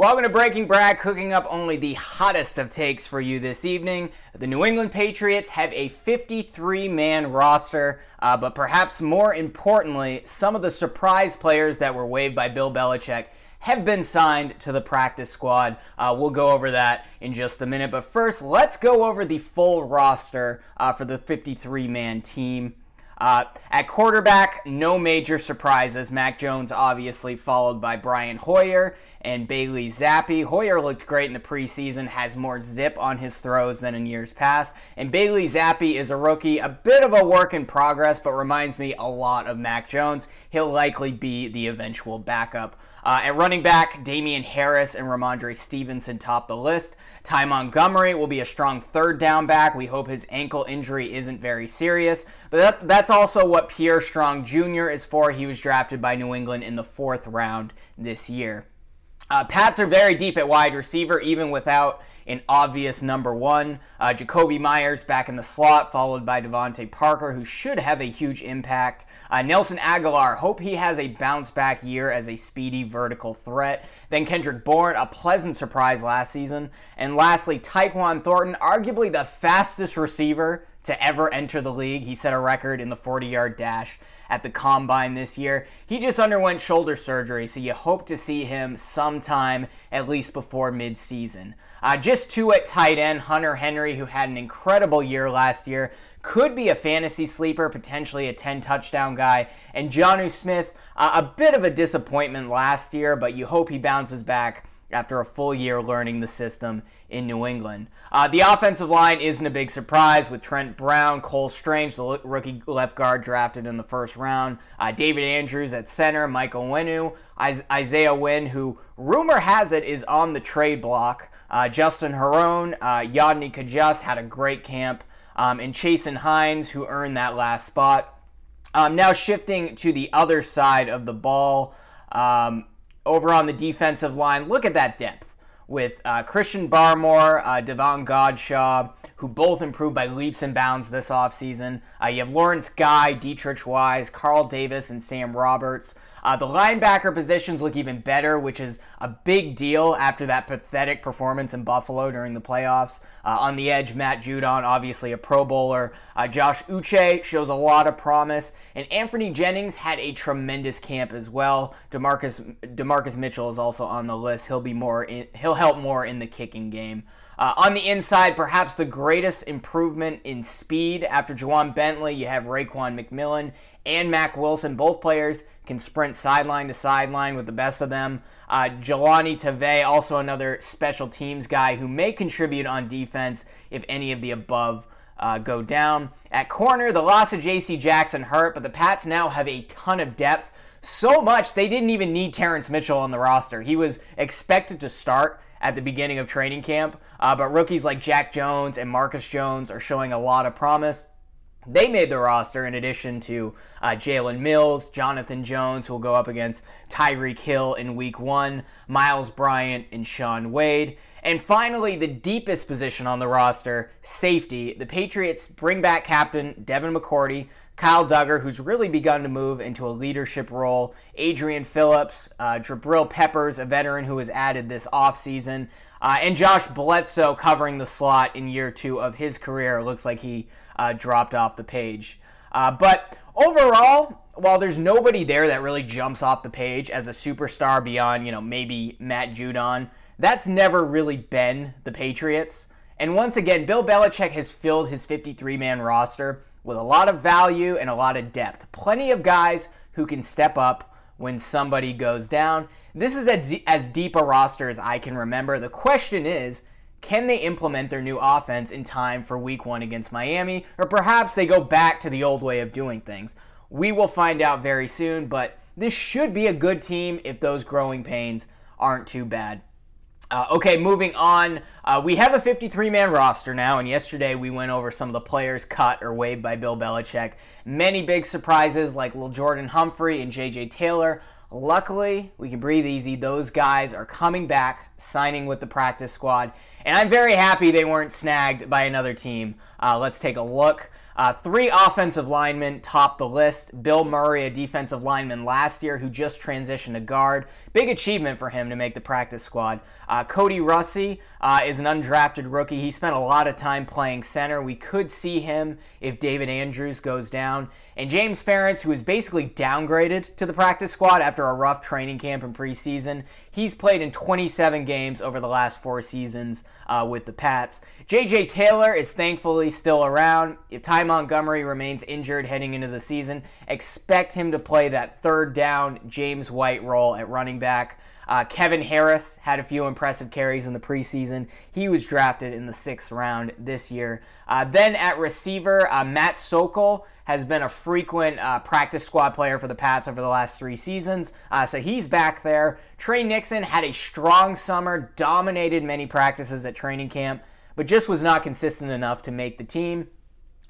Welcome to Breaking Brad, cooking up only the hottest of takes for you this evening. The New England Patriots have a 53 man roster, uh, but perhaps more importantly, some of the surprise players that were waived by Bill Belichick have been signed to the practice squad. Uh, we'll go over that in just a minute, but first, let's go over the full roster uh, for the 53 man team. Uh, at quarterback, no major surprises. Mac Jones, obviously, followed by Brian Hoyer and Bailey Zappe. Hoyer looked great in the preseason, has more zip on his throws than in years past. And Bailey Zappe is a rookie, a bit of a work in progress, but reminds me a lot of Mac Jones. He'll likely be the eventual backup. Uh, at running back, Damien Harris and Rhamondre Stevenson top the list. Ty Montgomery will be a strong third down back. We hope his ankle injury isn't very serious. But that, that's also what Pierre Strong Jr. is for. He was drafted by New England in the fourth round this year. Uh, Pats are very deep at wide receiver, even without an obvious number one. Uh, Jakobi Meyers back in the slot, followed by DeVante Parker, who should have a huge impact. Uh, Nelson Agholor, hope he has a bounce back year as a speedy vertical threat. Then Kendrick Bourne, a pleasant surprise last season. And lastly, Tyquan Thornton, arguably the fastest receiver to ever enter the league. He set a record in the 40 yard dash at the combine this year. He just underwent shoulder surgery, so you hope to see him sometime at least before midseason. Uh, just two at tight end, Hunter Henry, who had an incredible year last year, could be a fantasy sleeper, potentially a 10 touchdown guy. And Jonnu Smith, uh, a bit of a disappointment last year, but you hope he bounces back after a full year learning the system in New England. Uh, the offensive line isn't a big surprise with Trent Brown, Cole Strange, the rookie left guard drafted in the first round, uh, David Andrews at center, Michael Onwenu, Isaiah Wynn, who rumor has it is on the trade block, uh, Justin Herron, uh, Yodny Cajuste had a great camp, um, and Chasen Hines, who earned that last spot. Um, now shifting to the other side of the ball. Um, over on the defensive line, look at that depth with uh, Christian Barmore, uh, Davon Godchaux, who both improved by leaps and bounds this offseason. Uh, you have Lawrence Guy, Deatrich Wise, Carl Davis, and Sam Roberts. Uh, the linebacker positions look even better, which is a big deal after that pathetic performance in Buffalo during the playoffs. Uh, on the edge, Matt Judon, obviously a Pro Bowler. Uh, Josh Uche shows a lot of promise, and Anthony Jennings had a tremendous camp as well. DaMarcus DaMarcus Mitchell is also on the list. He'll be more. In, he'll help more in the kicking game. Uh, on the inside, perhaps the greatest improvement in speed after Ja'Whaun Bentley, you have Raekwon McMillan and Mack Wilson. Both players can sprint sideline to sideline with the best of them. Uh, Jahlani Tavai, also another special teams guy who may contribute on defense if any of the above uh, go down. At corner, the loss of J.C. Jackson hurt, but the Pats now have a ton of depth. So much they didn't even need Terrance Mitchell on the roster. He was expected to start at the beginning of training camp. Uh, but rookies like Jack Jones and Marcus Jones are showing a lot of promise. They made the roster in addition to uh, Jalen Mills, Jonathan Jones, who will go up against Tyreek Hill in week one, Myles Bryant, and Shaun Wade. And finally, the deepest position on the roster, safety. The Patriots bring back captain Devin McCourty, Kyle Dugger, who's really begun to move into a leadership role, Adrian Phillips, uh, Jabrill Peppers, a veteran who was added this offseason, uh, and Josh Bledsoe covering the slot in year two of his career. Looks like he uh, dropped off the page. Uh, but overall, while there's nobody there that really jumps off the page as a superstar beyond, you know, maybe Matt Judon, that's never really been the Patriots. And once again, Bill Belichick has filled his 53 man roster with a lot of value and a lot of depth. Plenty of guys who can step up when somebody goes down. This is as deep a roster as I can remember. The question is, can they implement their new offense in time for week one against Miami? Or perhaps they go back to the old way of doing things. We will find out very soon, but this should be a good team if those growing pains aren't too bad. Uh, okay, moving on. Uh, we have a 53 man roster now, and yesterday we went over some of the players cut or waived by Bill Belichick. Many big surprises like Lil Jordan Humphrey and JJ Taylor. Luckily, we can breathe easy. Those guys are coming back, signing with the practice squad, and I'm very happy they weren't snagged by another team. Uh, let's take a look. Uh, three offensive linemen top the list. Bill Murray, a defensive lineman last year who just transitioned to guard. Big achievement for him to make the practice squad. Uh, Kody Russey uh, is an undrafted rookie. He spent a lot of time playing center. We could see him if David Andrews goes down. And James Ferentz, who is basically downgraded to the practice squad after a rough training camp and preseason, he's played in 27 games over the last four seasons uh, with the Pats. J.J. Taylor is thankfully still around. If Ty Montgomery remains injured heading into the season, expect him to play that third down James White role at running back. Uh, Kevin Harris had a few impressive carries in the preseason. He was drafted in the sixth round this year. Uh, then at receiver, uh, Matt Sokol has been a frequent uh, practice squad player for the Pats over the last three seasons. Uh, so he's back there. Tre Nixon had a strong summer, dominated many practices at training camp, but just was not consistent enough to make the team.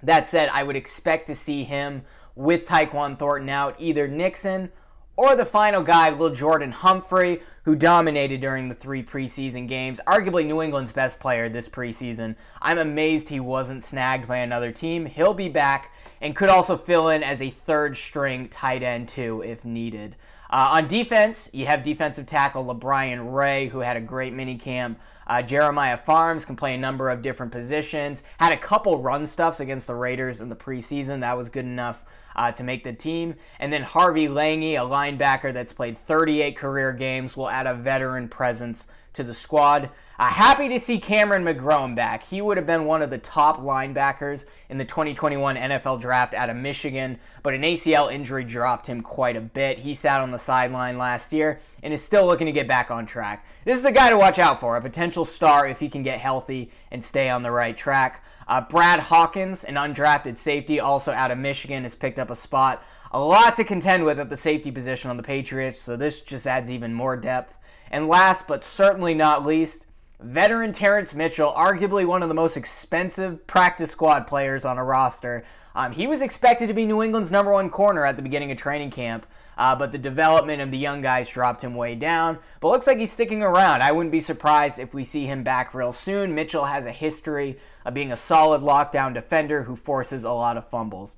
That said, I would expect to see him with Tyquan Thornton out, either Nixon or the final guy, little Lil'Jordan Humphrey, who dominated during the three preseason games, arguably New England's best player this preseason. I'm amazed he wasn't snagged by another team. He'll be back and could also fill in as a third string tight end, too, if needed. Uh, on defense, you have defensive tackle LaBryan Ray, who had a great minicamp. Uh, Jeremiah Pharms can play a number of different positions. Had a couple run stuffs against the Raiders in the preseason. That was good enough uh, to make the team. And then Harvey Langi, a linebacker that's played 38 career games, will add a veteran presence to the squad. Uh, happy to see Cameron McGrone back. He would have been one of the top linebackers in the 2021 NFL draft out of Michigan, but an ACL injury dropped him quite a bit. He sat on the sideline last year and is still looking to get back on track. This is a guy to watch out for, a potential star if he can get healthy and stay on the right track. Uh, Brad Hawkins, an undrafted safety, also out of Michigan, has picked up a spot. A lot to contend with at the safety position on the Patriots, so this just adds even more depth. And last but certainly not least, veteran Terrance Mitchell, arguably one of the most expensive practice squad players on a roster. Um, he was expected to be New England's number one corner at the beginning of training camp, uh, but the development of the young guys dropped him way down. But looks like he's sticking around. I wouldn't be surprised if we see him back real soon. Mitchell has a history of being a solid lockdown defender who forces a lot of fumbles.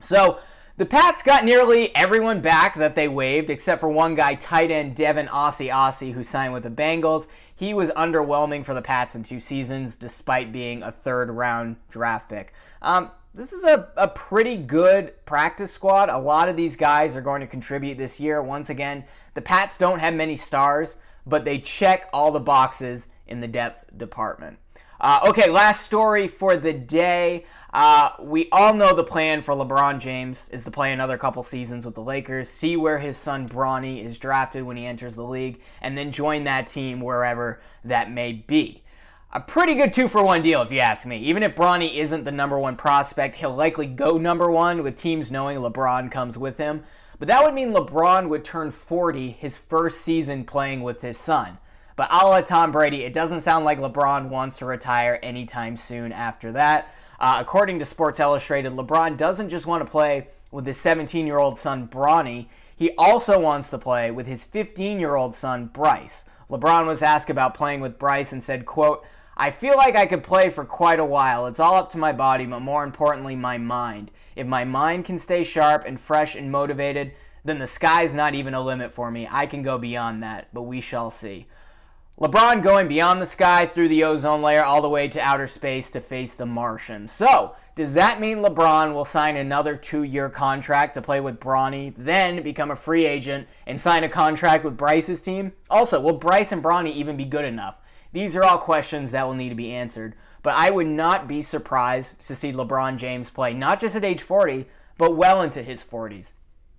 So, the Pats got nearly everyone back that they waived, except for one guy, tight end Devin Asiasi, who signed with the Bengals. He was underwhelming for the Pats in two seasons, despite being a third round draft pick. Um, this is a, a pretty good practice squad. A lot of these guys are going to contribute this year. Once again, the Pats don't have many stars, but they check all the boxes in the depth department. Uh, okay, last story for the day. Uh, we all know the plan for LeBron James is to play another couple seasons with the Lakers, see where his son Bronny is drafted when he enters the league, and then join that team wherever that may be. A pretty good two for one deal, if you ask me. Even if Bronny isn't the number one prospect, he'll likely go number one with teams knowing LeBron comes with him. But that would mean LeBron would turn 40 his first season playing with his son. But a la Tom Brady, it doesn't sound like LeBron wants to retire anytime soon after that. Uh, according to Sports Illustrated, LeBron doesn't just want to play with his 17 year old son, Bronny, he also wants to play with his 15 year old son, Bryce. LeBron was asked about playing with Bryce and said, quote, I feel like I could play for quite a while. It's all up to my body, but more importantly, my mind. If my mind can stay sharp and fresh and motivated, then the sky's not even a limit for me. I can go beyond that, but we shall see. LeBron going beyond the sky through the ozone layer all the way to outer space to face the Martians. So, does that mean LeBron will sign another two year contract to play with Bronny, then become a free agent and sign a contract with Bryce's team? Also, will Bryce and Bronny even be good enough? These are all questions that will need to be answered. But I would not be surprised to see LeBron James play not just at age 40, but well into his 40s.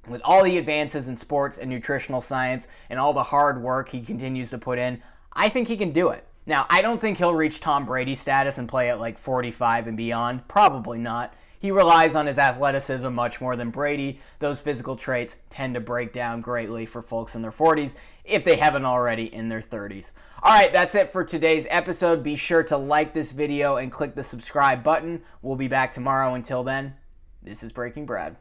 With all the advances in sports and nutritional science and all the hard work he continues to put in, I think he can do it. Now, I don't think he'll reach Tom Brady status and play at like 45 and beyond. Probably not. He relies on his athleticism much more than Brady. Those physical traits tend to break down greatly for folks in their 40s if they haven't already in their 30s. All right, that's it for today's episode. Be sure to like this video and click the subscribe button. We'll be back tomorrow. Until then, this is Breaking Brad.